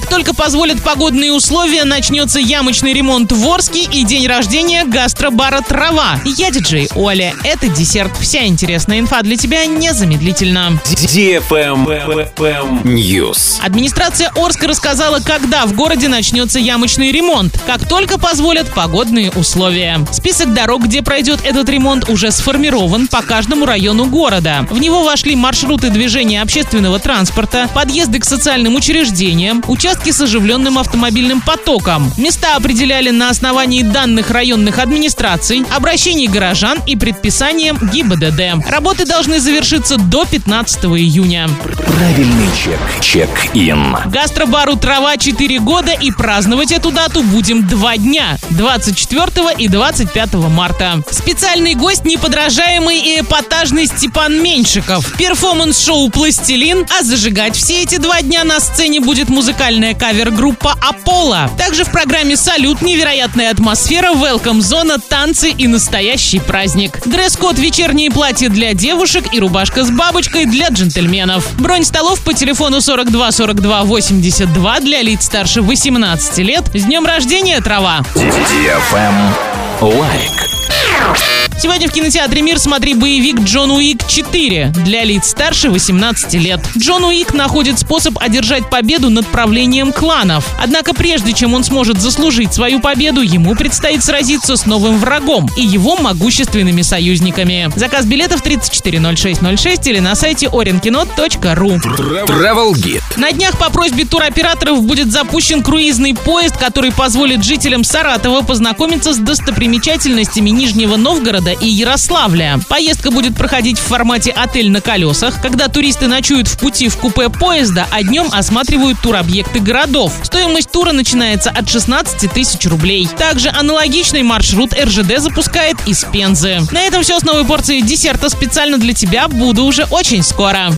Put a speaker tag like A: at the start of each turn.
A: Как только позволят погодные условия, начнется ямочный ремонт в Орске и день рождения гастробара «Трава». Я диджей Оля. Это десерт. Вся интересная инфа для тебя незамедлительно.
B: News.
A: Администрация Орска рассказала, когда в городе начнется ямочный ремонт, как только позволят погодные условия. Список дорог, где пройдет этот ремонт, уже сформирован по каждому району города. В него вошли маршруты движения общественного транспорта, подъезды к социальным учреждениям, участки с оживленным автомобильным потоком. Места определяли на основании данных районных администраций, обращений горожан и предписанием ГИБДД. Работы должны завершиться до 15 июня.
B: Правильный чек. Check-in.
A: Гастробару «Трава» 4 года и праздновать эту дату будем два дня – 24 и 25 марта. Специальный гость – неподражаемый и эпатажный Степан Меньшиков. Перформанс-шоу «Пластилин», а зажигать все эти два дня на сцене будет музыкальная кавер-группа «Аполло». Также в программе «Салют» невероятная атмосфера, welcome -зона, танцы и настоящий праздник. Дресс-код вечерние платья для девушек и рубашка с бабочкой для джентльменов. Бронь столов по телефону 42 42 82 для лиц старше 18 лет. С днем рождения, трава!
B: Лайк.
A: Сегодня в кинотеатре «Мир» смотри боевик «Джон Уик 4» для лиц старше 18 лет. Джон Уик находит способ одержать победу над правлением кланов. Однако прежде чем он сможет заслужить свою победу, ему предстоит сразиться с новым врагом и его могущественными союзниками. Заказ билетов 340606 или на сайте orinkino.ru.
B: Travel Guide.
A: На днях по просьбе туроператоров будет запущен круизный поезд, который позволит жителям Саратова познакомиться с достопримечательностями Нижнего Новгорода и Ярославля. Поездка будет проходить в формате «Отель на колесах», когда туристы ночуют в пути в купе поезда, а днем осматривают туробъекты городов. Стоимость тура начинается от 16 тысяч рублей. Также аналогичный маршрут РЖД запускает из Пензы. На этом все с новой порцией десерта специально для тебя. Буду уже очень скоро.